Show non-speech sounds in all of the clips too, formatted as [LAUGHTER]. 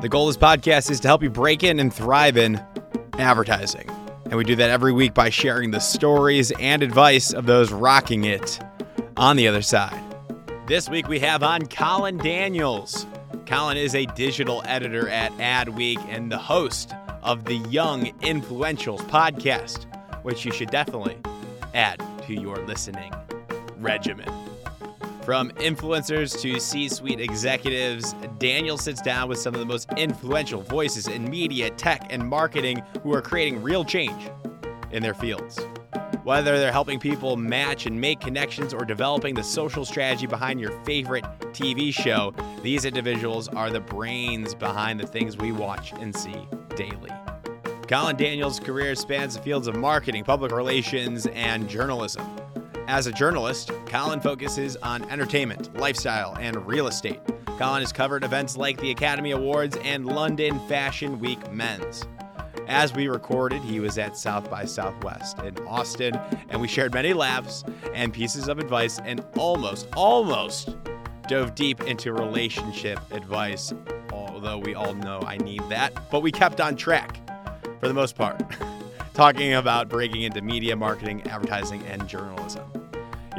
The goal of this podcast is to help you break in and thrive in advertising. And we do that every week by sharing the stories and advice of those rocking it on the other side. This week we have on Colin Daniels. Colin is a digital editor at Adweek and the host of the Young Influentials podcast, which you should definitely add to your listening regimen. From influencers to C suite executives, Daniel sits down with some of the most influential voices in media, tech, and marketing who are creating real change in their fields. Whether they're helping people match and make connections or developing the social strategy behind your favorite TV show, these individuals are the brains behind the things we watch and see daily. Colin Daniels' career spans the fields of marketing, public relations, and journalism. As a journalist, Colin focuses on entertainment, lifestyle, and real estate. Colin has covered events like the Academy Awards and London Fashion Week Men's. As we recorded, he was at South by Southwest in Austin, and we shared many laughs and pieces of advice and almost, almost dove deep into relationship advice, although we all know I need that. But we kept on track for the most part, [LAUGHS] talking about breaking into media, marketing, advertising, and journalism.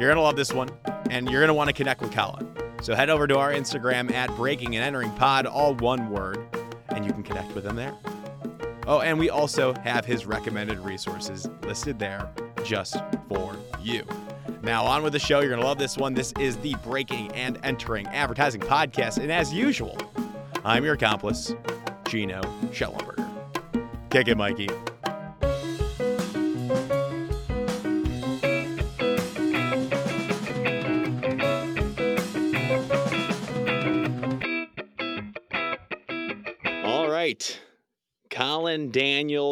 You're going to love this one, and you're going to want to connect with Colin. So head over to our Instagram at Breaking and Entering Pod, all one word, and you can connect with him there. Oh, and we also have his recommended resources listed there just for you. Now, on with the show. You're going to love this one. This is the Breaking and Entering Advertising Podcast. And as usual, I'm your accomplice, Gino Schellenberger. Kick it, Mikey.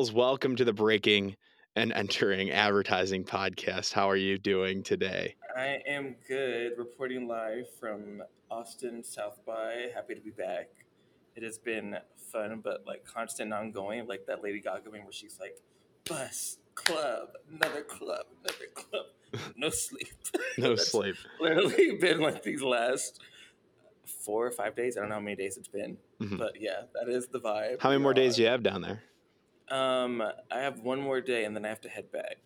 Welcome to the Breaking and Entering Advertising Podcast. How are you doing today? I am good, reporting live from Austin South by. Happy to be back. It has been fun, but like constant, ongoing. Like that Lady Gaga meme where she's like, "Bus, club, another club, another club, [LAUGHS] no sleep." [LAUGHS] No sleep. Literally been like these last four or five days. I don't know how many days it's been, Mhm. but yeah, that is the vibe. How many more days do you have down there? Um, I have one more day, and then I have to head back.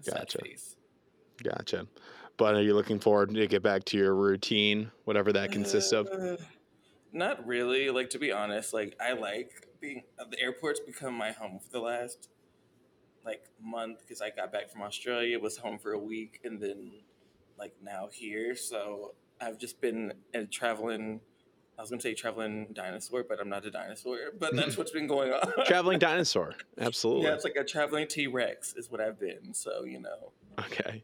Sad Gotcha. face. Gotcha. But are you looking forward to get back to your routine, whatever that consists of? Uh, Not really. Like to be honest, like I like being uh, the airport's become my home for the last like month because I got back from Australia, was home for a week, and then like now here. So I've just been uh, traveling. I was gonna say traveling dinosaur, but I'm not a dinosaur. But that's what's been going on. [LAUGHS] Traveling [LAUGHS] dinosaur. Absolutely. Yeah, it's like a traveling T Rex is what I've been. So you know. Okay.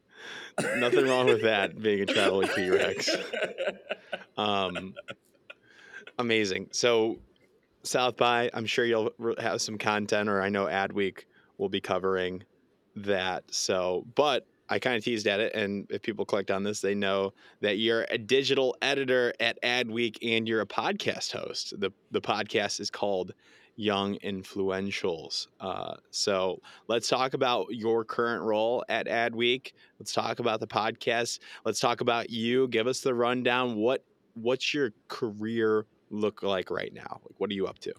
Nothing wrong with that, being a traveling T Rex. [LAUGHS] Um, amazing. So, South by, I'm sure you'll have some content, or I know Adweek will be covering that. So, but I kind of teased at it, and if people clicked on this, they know that you're a digital editor at Adweek and you're a podcast host. the The podcast is called Young Influentials. Uh, so, let's talk about your current role at Adweek. Let's talk about the podcast. Let's talk about you. Give us the rundown. What what's your career look like right now? Like, what are you up to?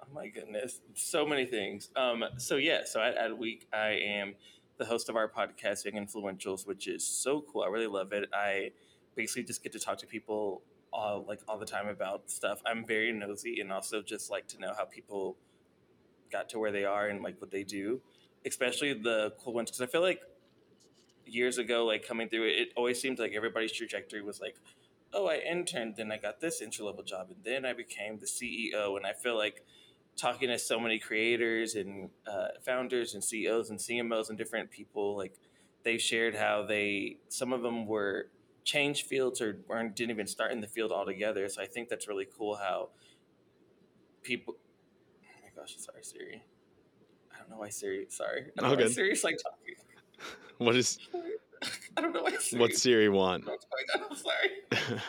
Oh my goodness, so many things. Um, so yeah, so at Adweek, I am the host of our podcast, Young Influentials, which is so cool. I really love it. I basically just get to talk to people all like all the time about stuff. I'm very nosy and also just like to know how people got to where they are and like what they do, especially the cool ones. Because I feel like years ago, like coming through it, it always seemed like everybody's trajectory was like, oh, I interned, then I got this entry level job, and then I became the CEO. And I feel like talking to so many creators and uh, founders and CEOs and CMOs and different people, like they shared how they some of them were changed fields or weren't didn't even start in the field altogether. So I think that's really cool how people. Oh my gosh, sorry Siri. I don't know why Siri. Sorry, I don't All know why. Siri's like talking. [LAUGHS] What is I don't know why [LAUGHS] Siri. what's Siri want? What's going on? I'm sorry.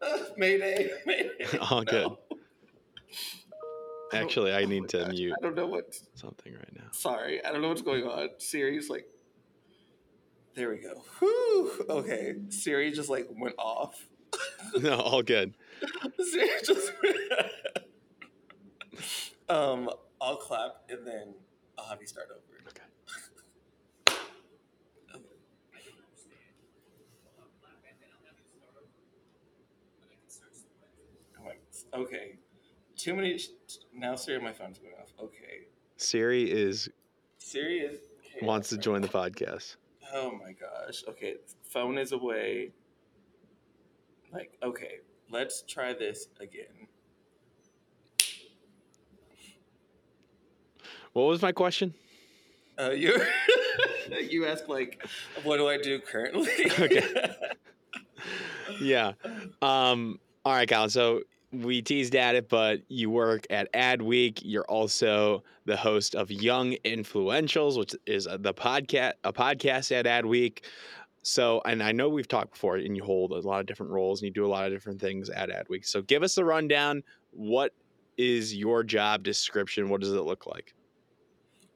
Uh, [LAUGHS] Mayday. Mayday. All good. Actually, I Oh need my to gosh, mute I don't know what. something right now. Sorry, I don't know what's going on. Siri's like. There we go. Whew. Okay, Siri just like went off. [LAUGHS] No, all good. [LAUGHS] Siri just. [LAUGHS] um, I'll clap and then I'll have you start over. Okay. Okay. Too many. Now, Siri, my phone's going off. Okay. Siri is Siri is. okay, wants to join the podcast. Oh my gosh. Okay. Phone is away. Like, okay. Let's try this again. What was my question? Uh, you [LAUGHS] you asked like, what do I do currently? [LAUGHS] Okay. [LAUGHS] Yeah. Um, all right, Colin. So we teased at it, but you work at Adweek. You're also the host of Young Influentials, which is the podcast, a podcast at Adweek. So, and I know we've talked before, and you hold a lot of different roles and you do a lot of different things at Adweek. So, give us a rundown. What is your job description? What does it look like?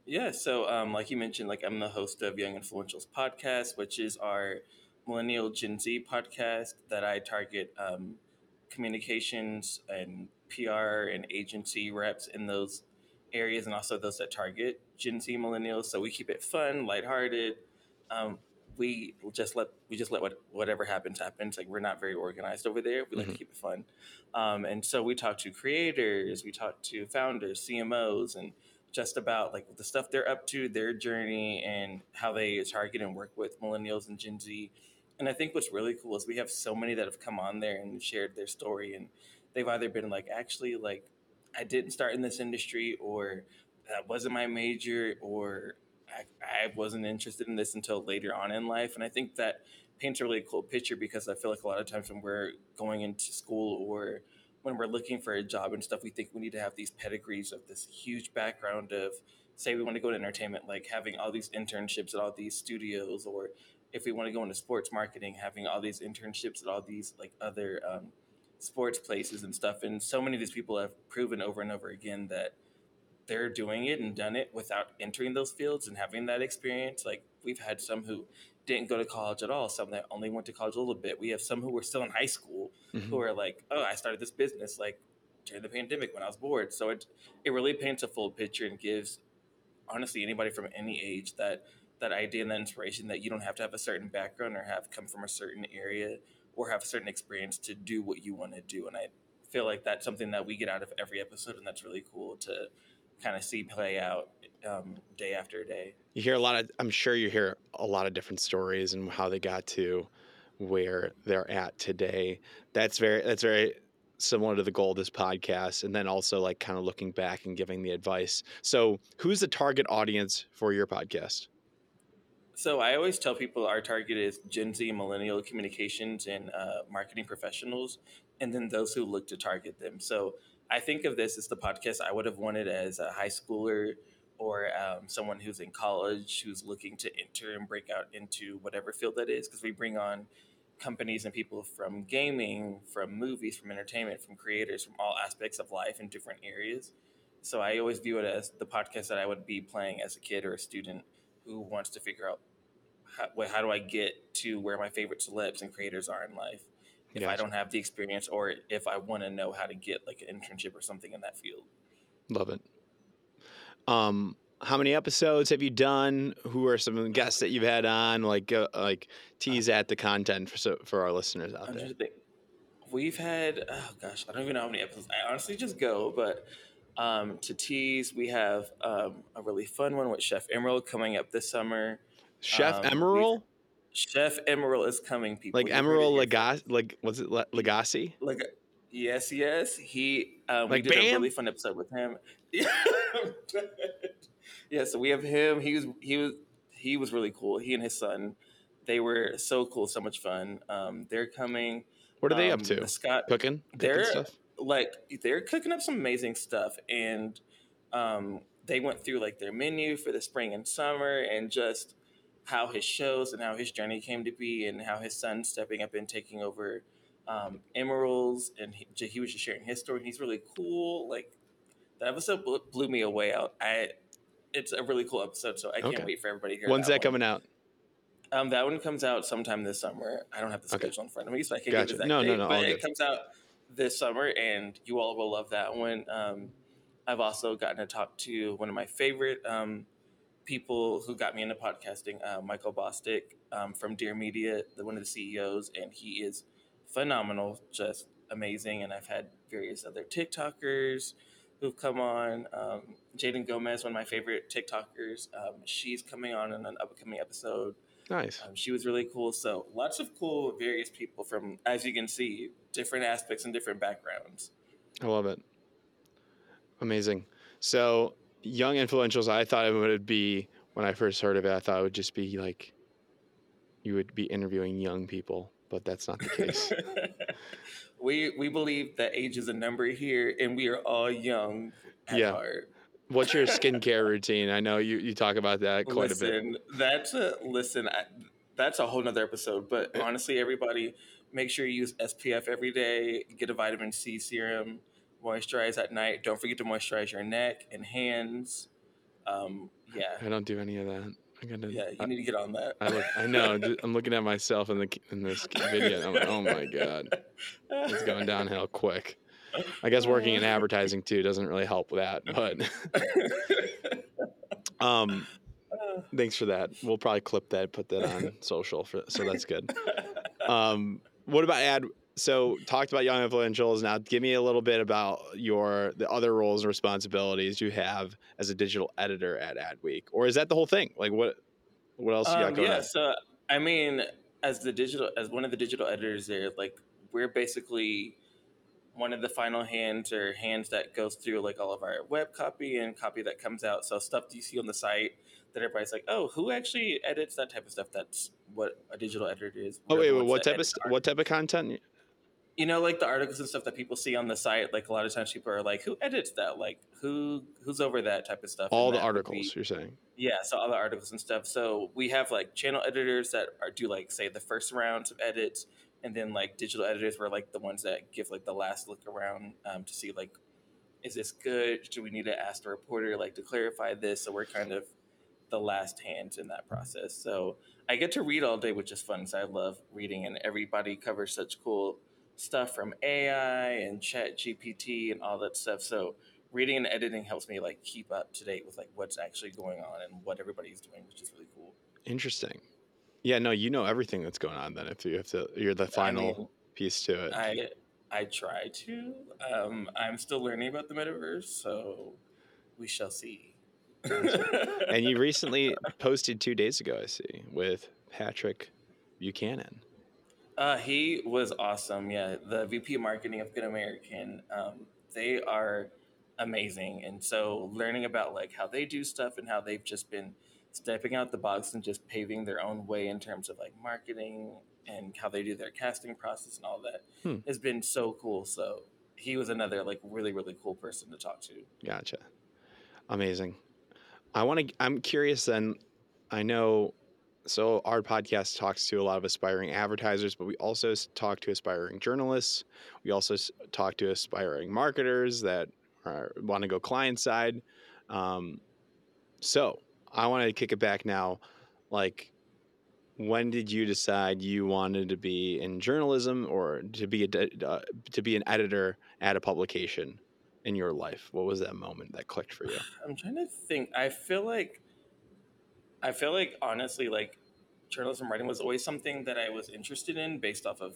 Yeah, so um, like you mentioned, like I'm the host of Young Influentials podcast, which is our millennial Gen Z podcast that I target um, communications and PR and agency reps in those areas, and also those that target Gen Z millennials. So we keep it fun, lighthearted. Um, we just let we just let what, whatever happens happens. Like we're not very organized over there. We like Mhm. to keep it fun, um, and so we talk to creators, we talk to founders, CMOs, and just about like the stuff they're up to, their journey, and how they target and work with millennials and Gen Z. And I think what's really cool is we have so many that have come on there and shared their story, and they've either been like, actually, like I didn't start in this industry, or that wasn't my major, or I, I wasn't interested in this until later on in life. And I think that paints a really cool picture because I feel like a lot of times when we're going into school or when we're looking for a job and stuff, we think we need to have these pedigrees of this huge background of, say, we want to go to entertainment, like having all these internships at all these studios, or if we want to go into sports marketing, having all these internships at all these like other um, sports places and stuff. And so many of these people have proven over and over again that they're doing it and done it without entering those fields and having that experience. Like we've had some who didn't go to college at all, some that only went to college a little bit. We have some who were still in high school Mhm. who are like, "Oh, I started this business like during the pandemic when I was bored." So it it really paints a full picture and gives honestly anybody from any age that that idea and that inspiration that you don't have to have a certain background or have come from a certain area or have a certain experience to do what you want to do. And I feel like that's something that we get out of every episode, and that's really cool to kind of see play out um, day after day. You hear a lot of, I'm sure you hear a lot of different stories and how they got to where they're at today. That's very, that's very similar to the goal of this podcast. And then also like kind of looking back and giving the advice. So, who's the target audience for your podcast? So I always tell people our target is Gen Z, millennial communications, and uh, marketing professionals, and then those who look to target them. So I think of this as the podcast I would have wanted as a high schooler or um, someone who's in college who's looking to enter and break out into whatever field that is, because we bring on companies and people from gaming, from movies, from entertainment, from creators, from all aspects of life in different areas. So I always view it as the podcast that I would be playing as a kid or a student who wants to figure out how, how do I get to where my favorite celebs and creators are in life if I don't have the experience or if I want to know how to get like an internship or something in that field. Love it. Um, how many episodes have you done? Who are some of the guests that you've had on? Like, uh, like tease at the content for so, for our listeners out there. we've had oh gosh, I don't even know how many episodes. I honestly just go, but um, to tease, we have um, a really fun one with Chef Emeril coming up this summer. Chef um, Emeril, Chef Emeril is coming, people. like Emeril Lagasse, like was it Lagasse? like yes yes he um, Like we did a Bam? really fun episode with him [LAUGHS] yeah so we have him he was he was he was really cool he and his son they were so cool so much fun um, they're coming What are they um, up to? scott Cooking, cooking they're stuff. Like they're cooking up some amazing stuff and um, they went through like their menu for the spring and summer and just how his shows and how his journey came to be and how his son stepping up and taking over um, Emeril's and he, he was just sharing his story he's really cool like that episode blew, me away out i it's a really cool episode so i can't Okay. wait for everybody to hear When's that one. coming out? Um, that one comes out sometime this summer. I don't have the Okay. schedule in front of me, so I can't Gotcha. give you that No, no, date, no, But it comes out this summer, and you all will love that one. Um, I've also gotten to talk to one of my favorite um, people who got me into podcasting, uh, Michael Bosstick um, from Dear Media, the, one of the CEOs, and he is phenomenal, just amazing. And I've had various other TikTokers who've come on. Um, Jaden Gomez, one of my favorite TikTokers, um, she's coming on in an upcoming episode. Nice. Um, she was really cool. So lots of cool, various people from, as you can see, different aspects and different backgrounds. I love it. Amazing. So young influentials, I thought it would be when I first heard of it. I thought it would just be like you would be interviewing young people, but that's not the case. [LAUGHS] we we believe that age is a number here, and we are all young at Yeah. heart. What's your [LAUGHS] skincare routine? I know you, you talk about that quite a bit. listen, that's a listen. I, that's a whole nother episode. But honestly, everybody, make sure you use SPF every day. Get a vitamin C serum. Moisturize at night. Don't forget to moisturize your neck and hands. Um, yeah, I don't do any of that. I gotta, yeah, you I, need to get on that. I, look, I know. I'm looking at myself in the in this video. And I'm like, oh my god, it's going downhill quick. I guess working in advertising too doesn't really help with that. But [LAUGHS] um, thanks for that. We'll probably clip that, put that on social for so that's good. [LAUGHS] Um, what about ad? So talked about young influentials. Now give me a little bit about your the other roles and responsibilities you have as a digital editor at Adweek, or is that the whole thing? Like what what else you got Um, going yeah, on? so I mean, as the digital, as one of the digital editors there, like we're basically one of the final hands or hands that goes through like all of our web copy and copy that comes out. So stuff you see on the site that everybody's like, oh, who actually edits that type of stuff? That's what a digital editor is. Oh wait, wait what type of what type of content? you know, like the articles and stuff that people see on the site. Like a lot of times, people are like, who edits that? Like who who's over that type of stuff? All And the articles be- you're saying. yeah, so all the articles and stuff. So we have like channel editors that are do like say the first rounds of edits, and then like digital editors were like the ones that give like the last look around um, to see like, is this good? Do we need to ask the reporter like to clarify this? So we're kind of the last hands in that process. So I get to read all day, which is fun. So I love reading, and everybody covers such cool stuff from AI and Chat GPT and all that stuff. So reading and editing helps me like keep up to date with like what's actually going on and what everybody's doing, which is really cool. Interesting. Yeah, no, you know everything that's going on. Then if you have to, you're the final I mean, piece to it. I I try to. Um, I'm still learning about the metaverse, so we shall see. And you recently posted two days ago, I see, with Patrick Buchanan. Uh, he was awesome. Yeah, the VP of marketing of Good American. Um, they are amazing, and so learning about like how they do stuff and how they've just been stepping out the box and just paving their own way in terms of like marketing and how they do their casting process and all that Hmm. has been so cool. So he was another like really really cool person to talk to. Gotcha. Amazing. I want to. I'm curious. Then, I know. So our podcast talks to a lot of aspiring advertisers, but we also talk to aspiring journalists. We also talk to aspiring marketers that want to go client side. Um, so I want to kick it back now. Like, when did you decide you wanted to be in journalism or to be a uh, to be an editor at a publication in your life? What was that moment that clicked for you? I'm trying to think. I feel like, I feel like honestly, like journalism writing was always something that I was interested in based off of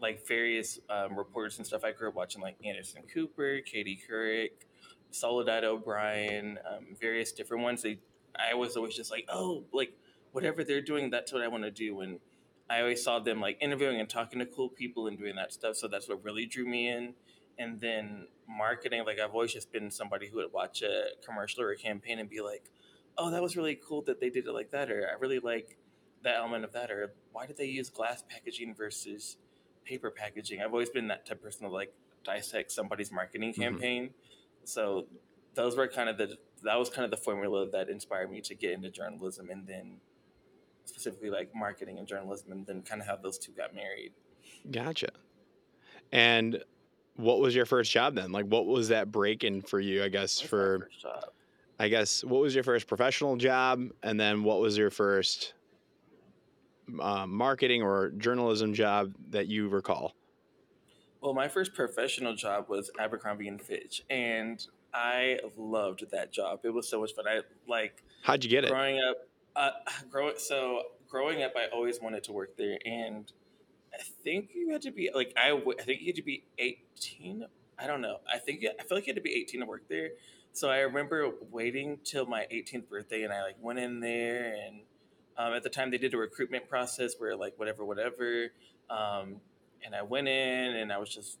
like various um, reporters and stuff. I grew up watching like Anderson Cooper, Katie Couric, Soledad O'Brien, um, various different ones. They, I was always just like, oh, like whatever they're doing, that's what I want to do. And I always saw them like interviewing and talking to cool people and doing that stuff. So that's what really drew me in. And then marketing, like I've always just been somebody who would watch a commercial or a campaign and be like, oh, that was really cool that they did it like that. Or I really like that element of that. Or why did they use glass packaging versus paper packaging? I've always been that type of person to like dissect somebody's marketing Mhm. campaign. So those were kind of the, that was kind of the formula that inspired me to get into journalism and then specifically like marketing and journalism and then kind of how those two got married. Gotcha. And what was your first job then? Like, what was that break in for you? I guess That's my for. I guess what was your first professional job, and then what was your first uh, marketing or journalism job that you recall? Well, my first professional job was Abercrombie and Fitch, and I loved that job. It was so much fun. I like How'd you get it? growing up. Uh, [SIGHS] growing so growing up, I always wanted to work there, and I think you had to be like I. w- I think you had to be eighteen. I don't know. I think I feel like you had to be eighteen to work there. So I remember waiting till my 18th birthday, and I like went in there, and um, at the time they did a recruitment process where like whatever, whatever, um, and I went in, and I was just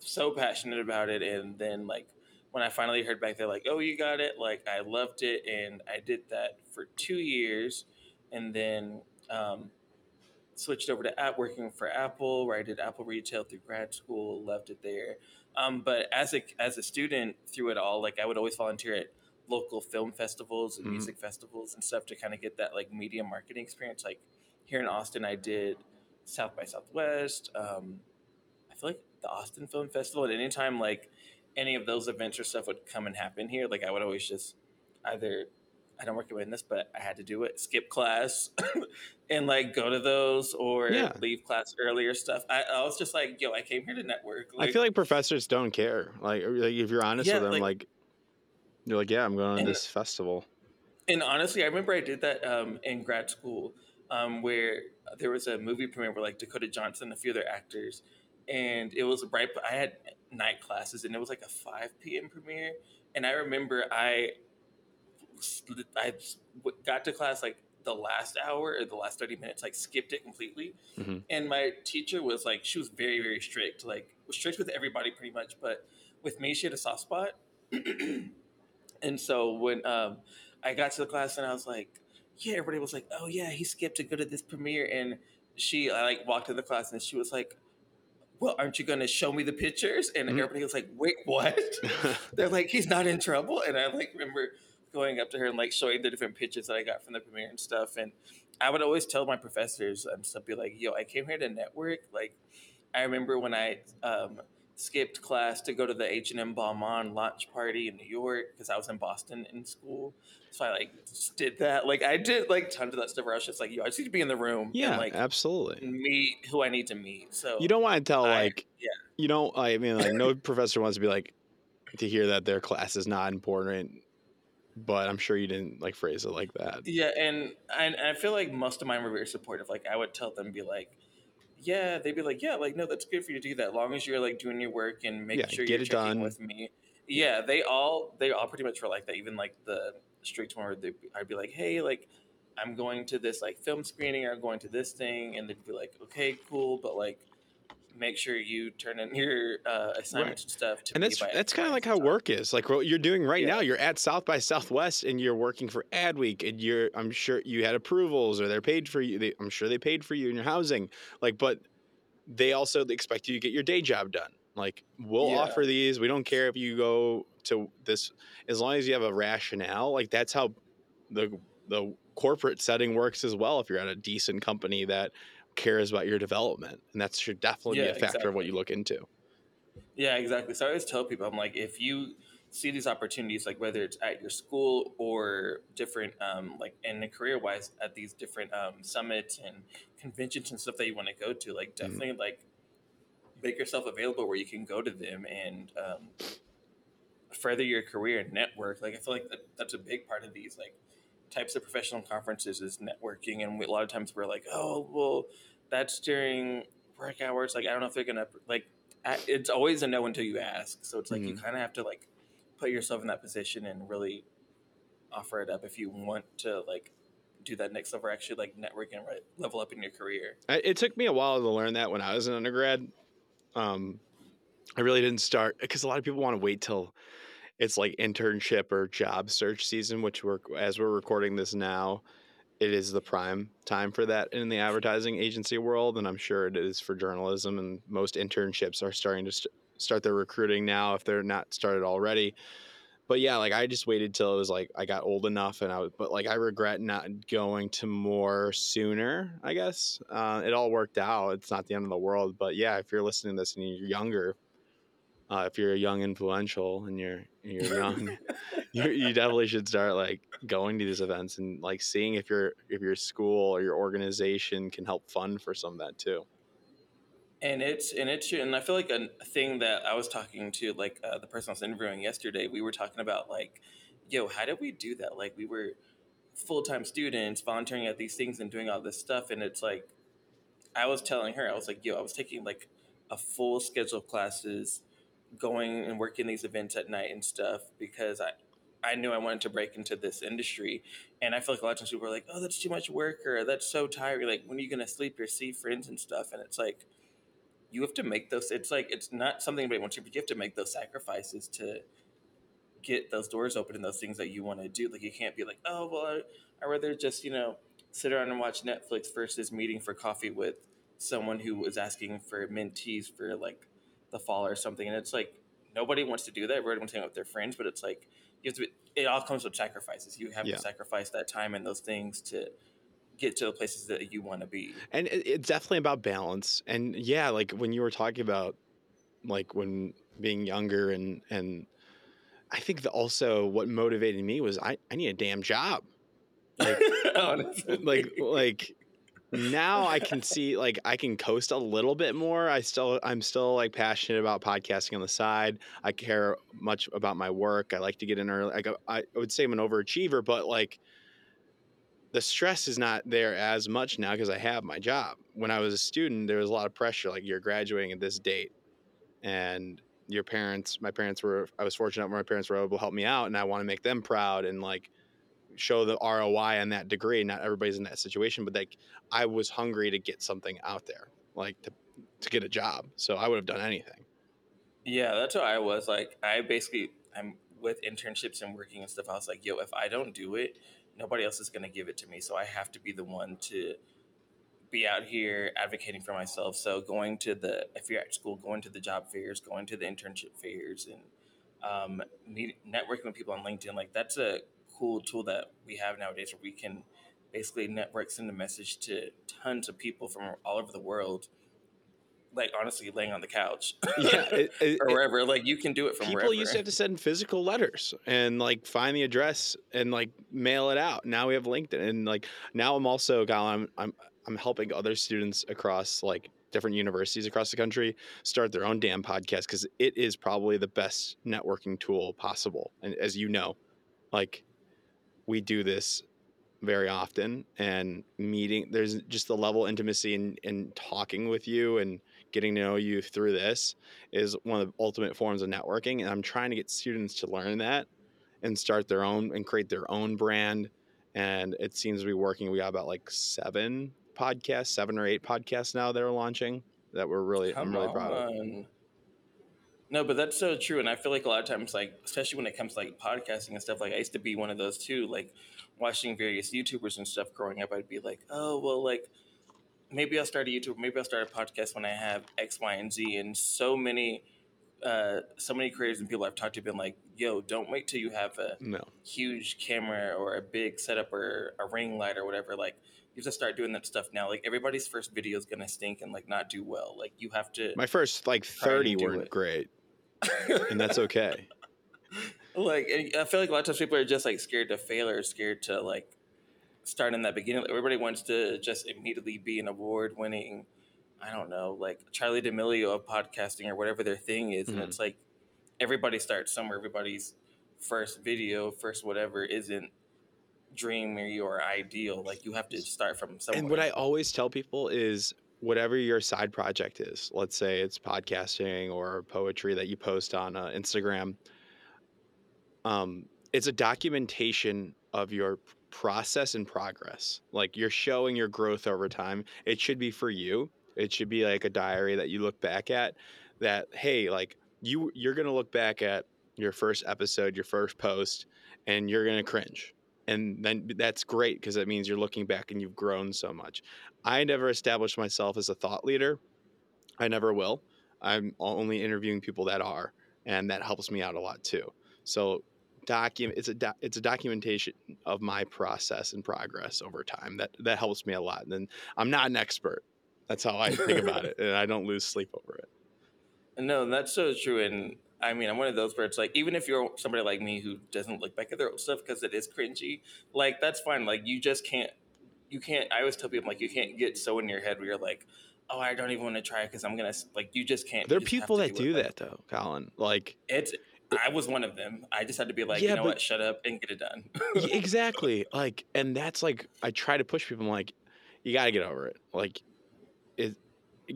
so passionate about it, and then like when I finally heard back, they're like, "Oh, you got it!" Like I loved it, and I did that for two years, and then um, switched over to app working for Apple, where I did Apple retail through grad school. Loved it there. Um, but as a as a student through it all, like I would always volunteer at local film festivals and Mhm. music festivals and stuff to kind of get that like media marketing experience. Like here in Austin, I did South by Southwest. Um, I feel like the Austin Film Festival. At any time, like any of those events or stuff would come and happen here, like I would always just either I don't recommend this, but I had to do it. Skip class [COUGHS] and like go to those or Yeah. leave class earlier stuff. I, I was just like, yo, I came here to network. I feel like professors don't care. Like, like, if you're honest Yeah, with them, like- like, you're like, yeah, I'm going to this festival. And honestly, I remember I did that um, in grad school, um, where there was a movie premiere where like Dakota Johnson, and a few other actors, and it was right. I had night classes, and it was like a five p.m. premiere. And I remember I, I got to class like the last hour or the last thirty minutes, like skipped it completely. Mhm. And my teacher was like, she was very very strict, like was strict with everybody pretty much, but with me, she had a soft spot. [CLEARS THROAT] and so when um, I got to the class and I was like, yeah, everybody was like, oh yeah, he skipped to go to this premiere, and she I like walked in the class and she was like, well, aren't you going to show me the pictures? And Mhm. everybody was like, wait, what? [LAUGHS] [LAUGHS] They're like, he's not in trouble, and I like remember going up to her and like showing the different pictures that I got from the premiere and stuff, and I would always tell my professors and stuff, be like, yo, I came here to network. Like, I remember when I um, skipped class to go to the H and M Balmain launch party in New York because I was in Boston in school. So I like just did that. Like I did like tons of that stuff where I was just like, yo, I just need to be in the room yeah, and like absolutely. meet who I need to meet. So You don't want to tell I- like, yeah. you don't. I mean, like, no [LAUGHS] professor wants to be like to hear that their class is not important. But I'm sure you didn't like phrase it like that. Yeah, and I, and I feel like most of mine were very supportive. Like I would tell them, be like, yeah, they'd be like, yeah, like no, that's good for you to do that, long as you're like doing your work and making Yeah, sure you're checking done. with me. Yeah, they all they all pretty much were like that. Even like the one, where they, I'd be like, hey, like I'm going to this like film screening or going to this thing, and they'd be like, okay, cool, but like make sure you turn in your uh, assignments and stuff. To And that's that's kind of like how work is. Like what you're doing right Yeah. now. You're at South by Southwest, and you're working for Adweek, and you're. I'm sure you had approvals, or they're paid for you. They, I'm sure they paid for you in your housing. Like, but they also expect you to get your day job done. Like, we'll Yeah. offer these. We don't care if you go to this, as long as you have a rationale. Like that's how the the corporate setting works as well. If you're at a decent company that cares about your development, and that should definitely Yeah, be a factor of what you look into. Yeah, exactly. So I always tell people, I'm like, if you see these opportunities, like whether it's at your school or different, um, like in the career wise, at these different um, summits and conventions and stuff that you want to go to, like definitely like make yourself available where you can go to them and um, further your career and network. Like I feel like that, that's a big part of these like types of professional conferences is networking, and we, a lot of times we're like, oh, well, that's during work hours. Like I don't know if they're gonna like. I- It's always a no until you ask. So it's like you kind of have to like put yourself in that position and really offer it up if you want to like do that next level, actually like network and right, level up in your career. I, it took me a while to learn that when I was an undergrad. Um, I really didn't start because a lot of people want to wait till it's like internship or job search season, which we're as we're recording this now, it is the prime time for that in the advertising agency world, and I'm sure it is for journalism. And most internships are starting to st- start their recruiting now if they're not started already. But yeah, like I just waited till it was like I got old enough, and I was, but like I regret not going to more sooner. I guess uh, it all worked out. It's not the end of the world, but yeah, if you're listening to this and you're younger, uh, if you're a young influential and you're you're young, [LAUGHS] [LAUGHS] you, you definitely should start like going to these events and like seeing if your if your school or your organization can help fund for some of that too. And it's and it's and I feel like a, thing that I was talking to like uh, the person I was interviewing yesterday. We were talking about like, yo, how did we do that? Like we were full time students volunteering at these things and doing all this stuff, and it's like, I was telling her, I was like, yo, I was taking like a full schedule of classes, going and working these events at night and stuff because I I knew I wanted to break into this industry. And I feel like a lot of times people are like, oh, that's too much work or that's so tired. Like, when are you going to sleep or see friends and stuff? And it's like, you have to make those, it's like, it's not something anybody wants to, but you have to make those sacrifices to get those doors open and those things that you want to do. Like, you can't be like, oh, well, I, I'd rather just, you know, sit around and watch Netflix versus meeting for coffee with someone who was asking for mentees for like the fall or something. And it's like, nobody wants to do that. Everybody wants to hang out with their friends, but it's like, you have to. Be, it all comes with sacrifices. You have yeah. to sacrifice that time and those things to get to the places that you want to be. And it's definitely about balance. And yeah, like when you were talking about like when being younger and and I think that also what motivated me was I, I need a damn job. Like, [LAUGHS] like like now I can see like I can coast a little bit more. I still I'm still like passionate about podcasting on the side. I care much about my work. I like to get in early. Like I would say I'm an overachiever, but like the stress is not there as much now because I have my job. When I was a student, there was a lot of pressure. Like you're graduating at this date, and your parents, my parents were. I was fortunate where my parents were able to help me out, and I want to make them proud. And like show the ROI on that degree. Not everybody's in that situation, but like I was hungry to get something out there, like to to get a job. So I would have done anything. Yeah, that's what I was like. I basically I'm with internships and working and stuff. I was like, yo, if I don't do it, nobody else is gonna give it to me. So I have to be the one to be out here advocating for myself. So going to the if you're at school, going to the job fairs, going to the internship fairs, and um, networking with people on LinkedIn, like that's a cool tool that we have nowadays where we can basically network send a message to tons of people from all over the world like honestly laying on the couch [LAUGHS] yeah it, it, or wherever like you can do it from people wherever. used to have to send physical letters and like find the address and like mail it out now we have linkedin and like now i'm also i'm i'm, I'm helping other students across like different universities across the country start their own damn podcast because it is probably the best networking tool possible and as you know like we do this very often and meeting there's just the level of intimacy in, in talking with you and getting to know you through this is one of the ultimate forms of networking. And i'm trying to get students to learn that and start their own and create their own brand. And it seems to be working. We got about like seven podcasts seven or eight podcasts now that are launching that we're really Come i'm really on. proud of no, but that's so true. And I feel like a lot of times, like, especially when it comes to like podcasting and stuff, like I used to be one of those too, like watching various YouTubers and stuff growing up, I'd be like, oh, well, like maybe I'll start a YouTube, maybe I'll start a podcast when I have X, Y, and Z. And so many, uh, so many creators and people I've talked to have been like, yo, don't wait till you have a no. huge camera or a big setup or a ring light or whatever. Like, you have to start doing that stuff now. Like everybody's first video is gonna stink and like not do well. Like you have to. My first like thirty weren't great [LAUGHS] and that's okay. like I feel like a lot of times people are just like scared to fail or scared to like start in that beginning. Everybody wants to just immediately be an award winning, I don't know, like Charli D'Amelio of podcasting or whatever their thing is, mm-hmm. and it's like everybody starts somewhere. Everybody's first video, first whatever isn't dreamy or ideal. Like you have to start from somewhere. And what I always tell people is whatever your side project is, let's say it's podcasting or poetry that you post on uh, Instagram, um, it's a documentation of your process and progress. Like you're showing your growth over time. It should be for you. It should be like a diary that you look back at that, hey, like you, you're to look back at your first episode, your first post, and you're to cringe and then that's great because that means you're looking back and you've grown so much. I never established myself as a thought leader. I never will. I'm only interviewing people that are, and that helps me out a lot too. So document it's a do, it's a documentation of my process and progress over time that that helps me a lot. And then I'm not an expert. That's how I think about it, [LAUGHS] and I don't lose sleep over it. No, that's so true. And I mean, I'm one of those where it's like, even if you're somebody like me who doesn't look back at their old stuff because it is cringy, like that's fine. Like you just can't, you can't. I always tell people like you can't get so in your head where you're like, oh, I don't even want to try because I'm gonna like you just can't. There are you just have people that do do that though, Colin. Like It's. I was one of them. I just had to be like, Yeah, you know but- what, shut up and get it done. [LAUGHS] exactly. Like, and that's like I try to push people. I'm like, you got to get over it. Like, it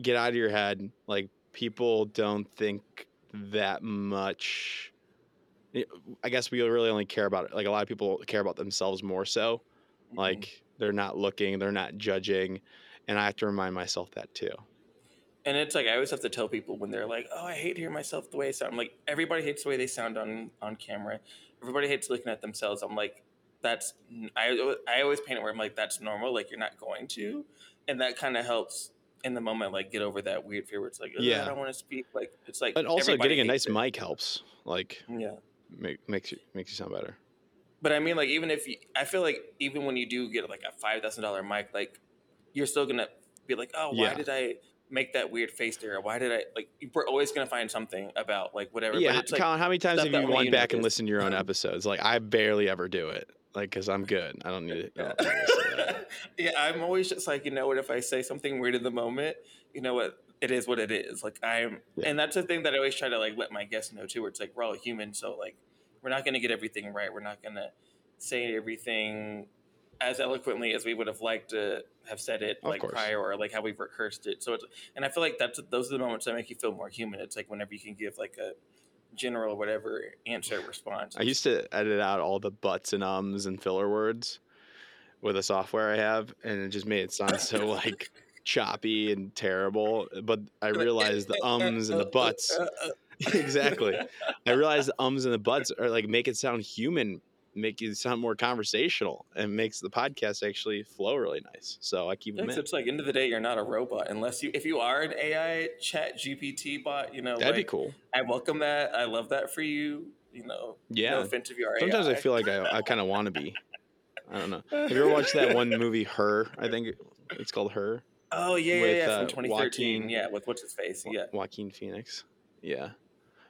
get out of your head. Like, people don't think that much. I- I guess we really only care about it. Like a lot of people care about themselves more so. Mm-hmm. Like they're not looking, they're not judging, and I have to remind myself that too. And it's like I always have to tell people when they're like, "Oh, I hate hearing myself the way I sound." I'm like, everybody hates the way they sound on on camera. Everybody hates looking at themselves. I'm like, that's I I always paint it where I'm like, that's normal. Like you're not going to, and that kind of helps in the moment, like get over that weird fear where it's like, Yeah. I don't want to speak. Like it's like, but also, getting a nice it. mic helps. Like, Yeah. make, makes you makes you sound better. But I mean, like, even if you, I feel like even when you do get like a five thousand dollar mic, like you're still gonna be like, oh, why Yeah. did I make that weird face there? Why did I like? We're always gonna find something about like whatever. Yeah, but it's like, Colin, how many times have you gone back and listened to your own [LAUGHS] episodes? Like, I barely ever do it. Like, because I'm good. I don't need it. I don't need to listen to that. [LAUGHS] yeah, I'm always just like, you know what? If I say something weird in the moment, you know what? It is what it is. Like I'm, Yeah. and that's the thing that I always try to like let my guests know too. Where it's like we're all human, so like we're not gonna get everything right. We're not gonna say everything as eloquently as we would have liked to have said it Of like course. prior or like how we've rehearsed it. So it's, and I feel like that's those are the moments that make you feel more human. It's like whenever you can give like a general whatever answer response. I used to edit out all the buts and ums and filler words with a software I have, and it just made it sound so [LAUGHS] like choppy and terrible. But I realized the ums and the buts. [LAUGHS] exactly. I realize the ums and the buts are like make it sound human, make it sound more conversational, and makes the podcast actually flow really nice. So I keep them It's, like end of the day, you're not a robot unless you if you are an AI chat GPT bot. You know, That'd be cool. I welcome that. I love that for you. You know, Yeah. no offense if you are Sometimes AI. I feel like I, I kind of want to be. I don't know. Have you ever watched that one movie, Her? I think it's called Her. Oh yeah, yeah, with, yeah, uh, from 2013. Joaquin- yeah, with what's his face? Yeah, Joaquin Phoenix. Yeah.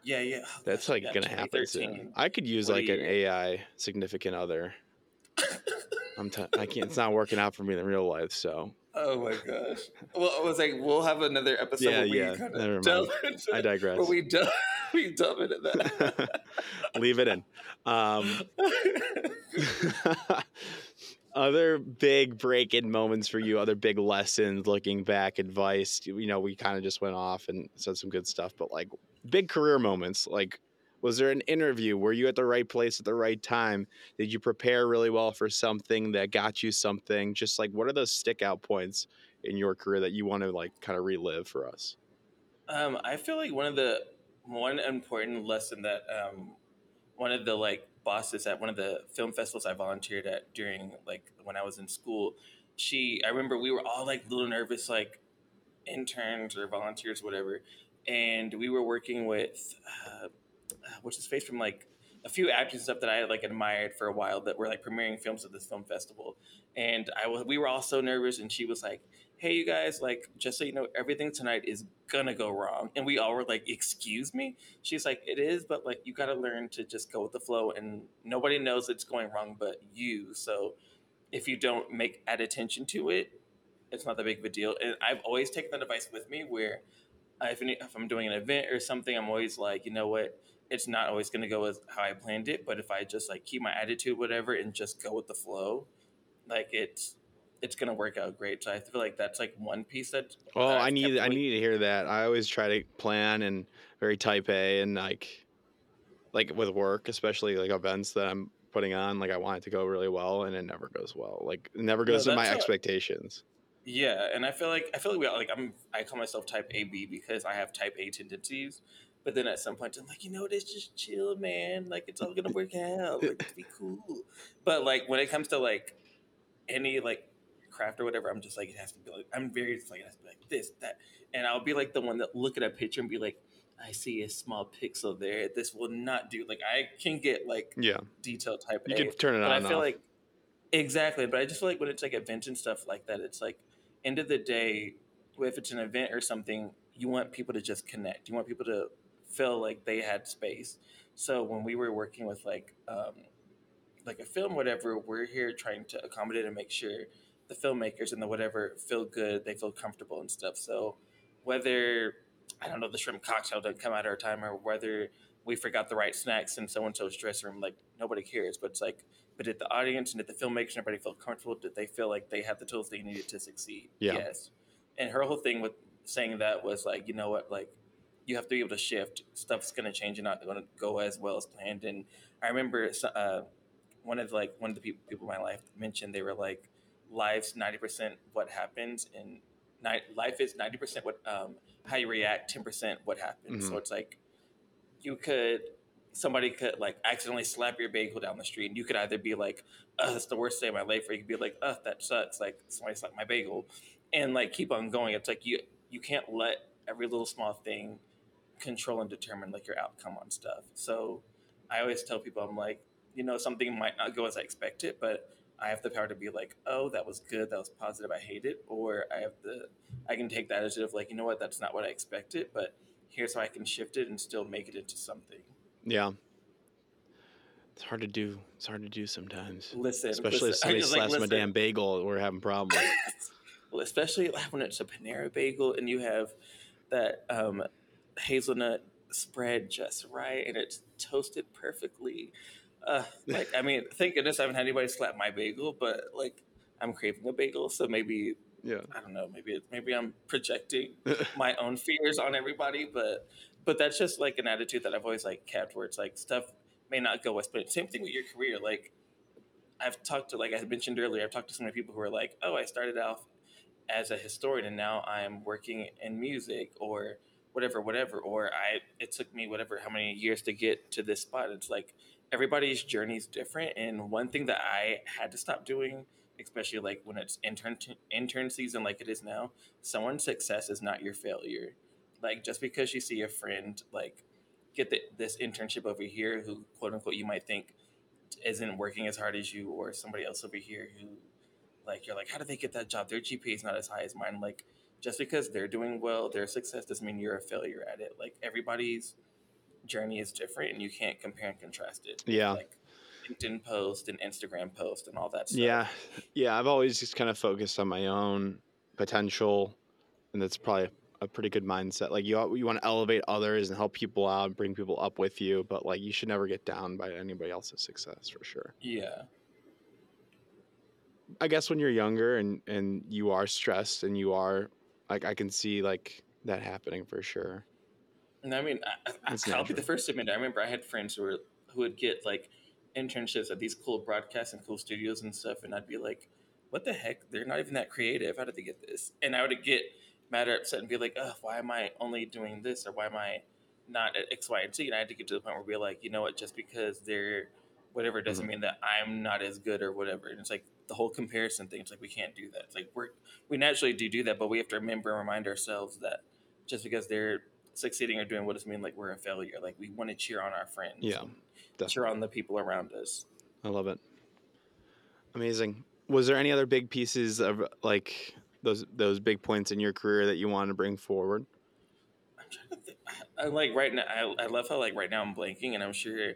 Yeah, yeah. Oh, That's like yeah, gonna happen soon. I could use What like an AI significant other. [LAUGHS] I'm t- I can't. It's not working out for me in real life. So Oh my gosh. Well, I was like, we'll have another episode Yeah, where we yeah, kind never mind. into I digress. where we delve, [LAUGHS] we delve into that. [LAUGHS] Leave it in. Um, other big break-in moments for you. Other big lessons. Looking back, advice. You know, we kind of just went off and said some good stuff, but like big career moments. Like, was there an interview? Were you at the right place at the right time? Did you prepare really well for something that got you something? Just like, what are those stick out points in your career that you want to like kind of relive for us? Um, I feel like one of the one important lesson that um, one of the like bosses at one of the film festivals I volunteered at during like when I was in school, she I remember we were all like little nervous like interns or volunteers whatever, and we were working with uh, what's his face from like a few actors and stuff that I had like admired for a while that were like premiering films at this film festival, and I was we were all so nervous, and she was like hey you guys like just so you know everything tonight is gonna go wrong. And we all were like excuse me? She's like it is but like you gotta learn to just go with the flow and nobody knows it's going wrong but you. So if you don't make add attention to it it's not that big of a deal. And i've always taken that advice with me where if, any, if i'm doing an event or something i'm always like you know what it's not always going to go as how i planned it but if i just like keep my attitude whatever and just go with the flow like it's it's gonna work out great. So I feel like that's like one piece that. Oh, that I need I need to hear that. I always try to plan and very type A and like like with work, especially like events that I'm putting on, like I want it to go really well and it never goes well. Like it never goes to my a- expectations. Yeah, and I feel like I feel like we all, like I'm. I call myself Type AB because I have Type A tendencies. But then at some point I'm like, you know what? It's just chill, man. Like it's all gonna work out. Like it's be cool. But like when it comes to like any like craft or whatever, I'm just like it has to be like I'm very just like it has to be like this that, and I'll be like the one that look at a picture and be like, I see a small pixel there. This will not do. Like I can get like Yeah. detail type You A. can turn it but on I feel off. like exactly. But I just feel like when it's like events and stuff like that, it's like end of the day, if it's an event or something, you want people to just connect. You want people to feel like they had space. So when we were working with like um, like a film, whatever, we're here trying to accommodate and make sure the filmmakers and the whatever feel good, they feel comfortable and stuff. So whether I don't know the shrimp cocktail didn't come out our time or whether we forgot the right snacks in so and so's dressing room, like nobody cares. But it's like, but did the audience and did the filmmakers and everybody feel comfortable? Did they feel like they had the tools they needed to succeed? Yeah. Yes. And her whole thing with saying that was like, you know what, like you have to be able to shift. Stuff's going to change and not going to go as well as planned. And I remember uh, one of the, like one of the people, people in my life mentioned they were like, life's ninety percent what happens, and ni- life is ninety percent what um, how you react, ten percent what happens. Mhm. So it's like you could somebody could like accidentally slap your bagel down the street, and you could either be like, "Oh, that's the worst day of my life," or you could be like, "Oh, that sucks." Like somebody slapped my bagel, and like keep on going. It's like you you can't let every little small thing control and determine like your outcome on stuff. So I always tell people, I'm like, you know, something might not go as I expected, but I have the power to be like, oh, that was good, that was positive, I hate it, or I have the, I can take that as of like, you know what, that's not what I expected, but here's how I can shift it and still make it into something. Yeah. It's hard to do. It's hard to do sometimes. Listen, Especially if listen. [LAUGHS] I somebody just, like, slaps my damn bagel, we're having problems. [LAUGHS] well, especially when it's a Panera bagel and you have that um, hazelnut spread just right and it's toasted perfectly. Uh, like, I mean, thank goodness I haven't had anybody slap my bagel, but like, I'm craving a bagel, so maybe yeah. I don't know, maybe maybe I'm projecting my own fears on everybody, but but that's just like an attitude that I've always like kept, where it's like stuff may not go as planned. Same thing with your career, like. I've talked to, like I mentioned earlier, I've talked to so many people who are like, oh, I started off as a historian and now I'm working in music or whatever, whatever. Or I, it took me whatever, how many years to get to this spot. It's like everybody's journey is different. And one thing that I had to stop doing, especially like when it's intern, intern season like it is now, someone's success is not your failure. Like just because you see a friend, like get the, this internship over here who quote unquote you might think isn't working as hard as you or somebody else over here who like you're like how did they get that job their gpa is not as high as mine like just because they're doing well their success doesn't mean you're a failure at it like everybody's journey is different and you can't compare and contrast it Yeah. like linkedin post and instagram post and all that stuff Yeah. Yeah. I've always just kind of focused on my own potential. And that's probably a pretty good mindset. Like you, you want to elevate others and help people out and bring people up with you, but like you should never get down by anybody else's success for sure. yeah I guess when you're younger and and you are stressed and you are like I can see like that happening for sure. And I mean, I, I, I'll be the first to admit. I remember I had friends who were who would get like internships at these cool broadcasts and cool studios and stuff, and I'd be like, "What the heck? They're not even that creative. How did they get this?" And I would get mad or upset and be like, "Oh, why am I only doing this, or why am I not at X, Y, and Z?" And I had to get to the point where we're like, you know what? Just because they're whatever doesn't mm-hmm. mean that I'm not as good or whatever. And it's like the whole comparison thing. It's like we can't do that. It's like we're we naturally do do that, but we have to remember and remind ourselves that just because they're succeeding or doing what doesn't mean like we're a failure. Like we want to cheer on our friends. Yeah, definitely. cheer on the people around us. I love it. Amazing. Was there any other big pieces of like those those big points in your career that you want to bring forward? I'm trying to think. I, I like right now. I, I love how like right now I'm blanking, and I'm sure.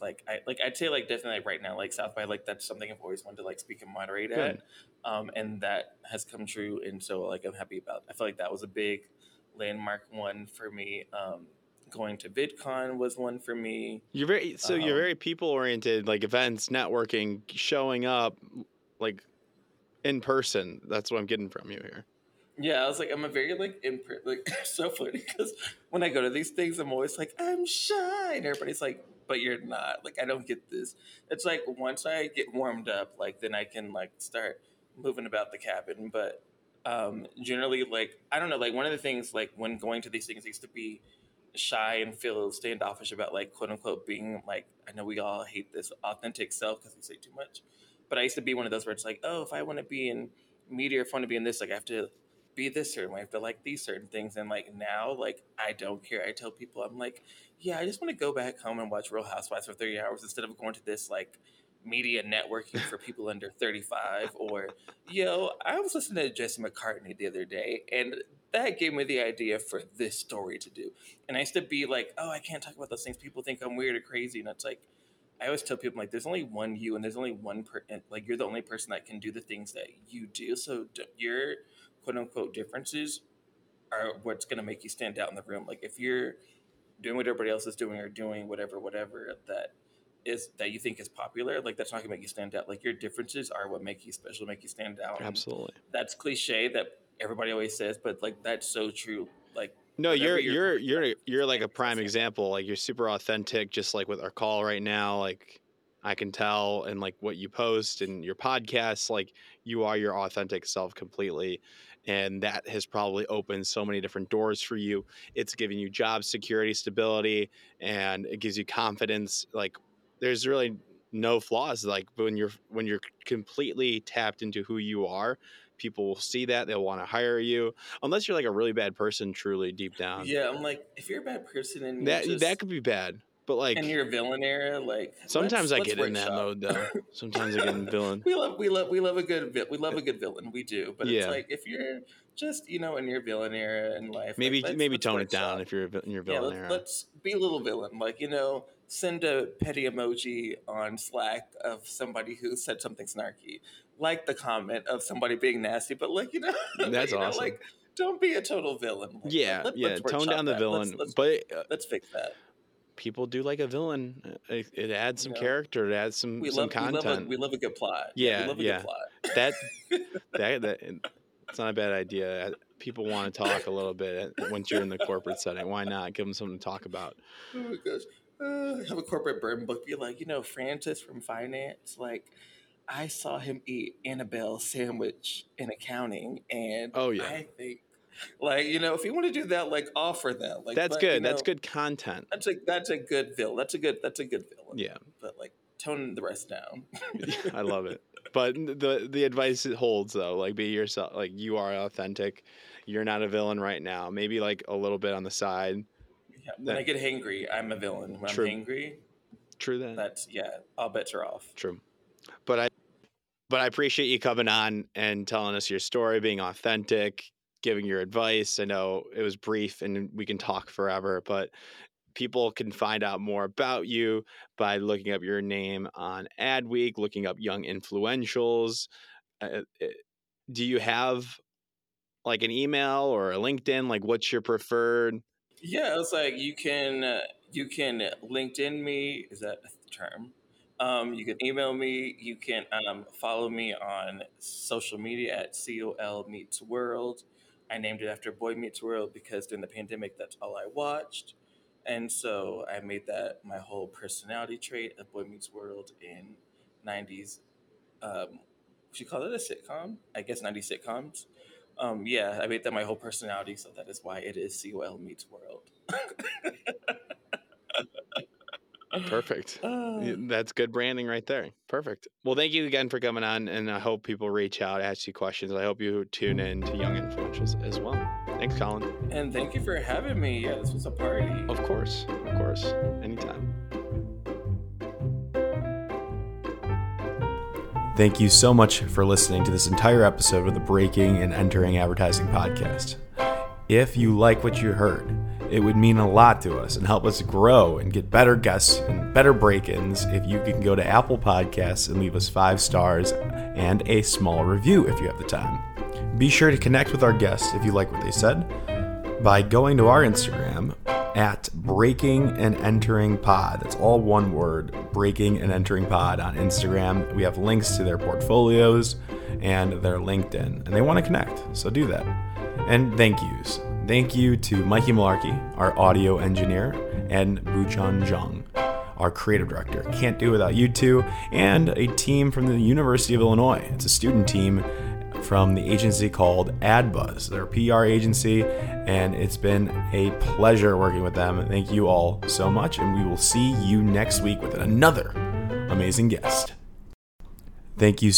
Like I like I'd say like definitely like right now like South by like that's something I've always wanted to like speak and moderate Good. at, um, and that has come true, and so like I'm happy about. I feel like that was a big landmark one for me. Um, going to VidCon was one for me. You're very so you're Um, very people oriented, like events, networking, showing up, like in person. That's what I'm getting from you here. Yeah, I was like, I'm a very like in like [LAUGHS] so funny because when I go to these things, I'm always like, I'm shy, and everybody's like, but you're not. Like, I don't get this. It's like once I get warmed up, like then I can like start moving about the cabin. But um, generally, like I don't know, like one of the things like when going to these things, used to be shy and feel standoffish about like quote unquote being like I know we all hate this authentic self because we say too much, but I used to be one of those where it's like, oh, if I want to be in media, if I want to be in this, like I have to be this certain way, I have to like these certain things, and like now, like I don't care. I tell people, I'm like, yeah, I just want to go back home and watch Real Housewives for 30 hours instead of going to this like media networking for people under 35 or yo i was listening to jesse mccartney the other day and that gave me the idea for this story to do and i used to be like oh i can't talk about those things people think i'm weird or crazy and it's like I always tell people like there's only one you and there's only one per like you're the only person that can do the things that you do. So your quote unquote differences are what's going to make you stand out in the room. Like if you're doing what everybody else is doing or doing whatever whatever that is that you think is popular, like that's not gonna make you stand out. Like your differences are what make you special, make you stand out. Absolutely. And that's cliche that everybody always says, but like that's so true. Like no, you're you're you're you're like a prime example. Like you're super authentic, just like with our call right now. Like I can tell, and like what you post and your podcasts, like you are your authentic self completely. And that has probably opened so many different doors for you. It's giving you job security, stability, and it gives you confidence. Like there's really no flaws. Like when you're when you're completely tapped into who you are, people will see that they'll want to hire you unless you're like a really bad person truly deep down. Yeah i'm like if you're a bad person and that just, that could be bad but like in you're villain era like sometimes i get in that shop. mode though [LAUGHS] sometimes i get in villain we love we love we love a good we love a good villain we do but yeah. it's like if you're just you know in your villain era in life maybe like, let's, maybe let's tone it down shop. if you're in your villain yeah, let's, era let's be a little villain like you know send a petty emoji on slack of somebody who said something snarky like the comment of somebody being nasty, but like you know, [LAUGHS] that's you know, awesome. Like, don't be a total villain. Like, yeah, let, yeah. Tone down the that. villain, let's, let's, but uh, let's fix that. People do like a villain. Uh, it, it adds some you know, character. It adds some we some love, content. We love, a, we love a good plot. Yeah, yeah. yeah. [LAUGHS] that that that. It's not a bad idea. Uh, people want to talk a little bit uh, once you're in the corporate setting. Why not give them something to talk about? Oh my gosh. Uh, have a corporate burn book. Be like, you know, Francis from finance. Like, I saw him eat Annabelle sandwich in accounting, and oh yeah, I think like you know if you want to do that, like offer that. Like that's but, good. You know, that's good content. That's a that's a good villain. That's a good that's a good villain. Yeah, but like tone the rest down. [LAUGHS] I love it. [LAUGHS] But the the advice holds though. Like be yourself. Like you are authentic. You're not a villain right now. Maybe like a little bit on the side. Yeah, when that, I get hangry, I'm a villain. When true. I'm hangry, true that. That's yeah. All bets are off. True. But I but I appreciate you coming on and telling us your story, being authentic, giving your advice. I know it was brief and we can talk forever, but people can find out more about you by looking up your name on Adweek, looking up young influentials. Uh, uh do you have like an email or a LinkedIn? Like, what's your preferred? Yeah, it's like you can uh, you can LinkedIn me. Is that a term? Um, you can email me. You can um, follow me on social media at COL Meets World. I named it after Boy Meets World because during the pandemic, that's all I watched. And so I made that my whole personality trait of Boy Meets World in 90s. Um, should you call it a sitcom? I guess 90s sitcoms. Um, yeah, I made that my whole personality, so that is why it is COL Meets World. [LAUGHS] Perfect. Uh, That's good branding right there. Perfect. Well, thank you again for coming on, and I hope people reach out, ask you questions. I hope you tune in to Young Influentials as well. Thanks, Colin. And thank you for having me. Yeah, this was a party. Of course. Of course. Anytime. Thank you so much for listening to this entire episode of the Breaking and Entering Advertising podcast. If you like what you heard, it would mean a lot to us and help us grow and get better guests and better break ins if you can go to Apple Podcasts and leave us five stars and a small review if you have the time. Be sure to connect with our guests if you like what they said by going to our Instagram at Breaking and Entering Pod. That's all one word Breaking and Entering Pod on Instagram. We have links to their portfolios and their LinkedIn, and they want to connect, so do that. And thank yous. Thank you to Mikey Malarkey, our audio engineer, and Buchan Zhang, our creative director. Can't do without you two, and a team from the University of Illinois. It's a student team from the agency called AdBuzz, their PR agency, and it's been a pleasure working with them. Thank you all so much, and we will see you next week with another amazing guest. Thank you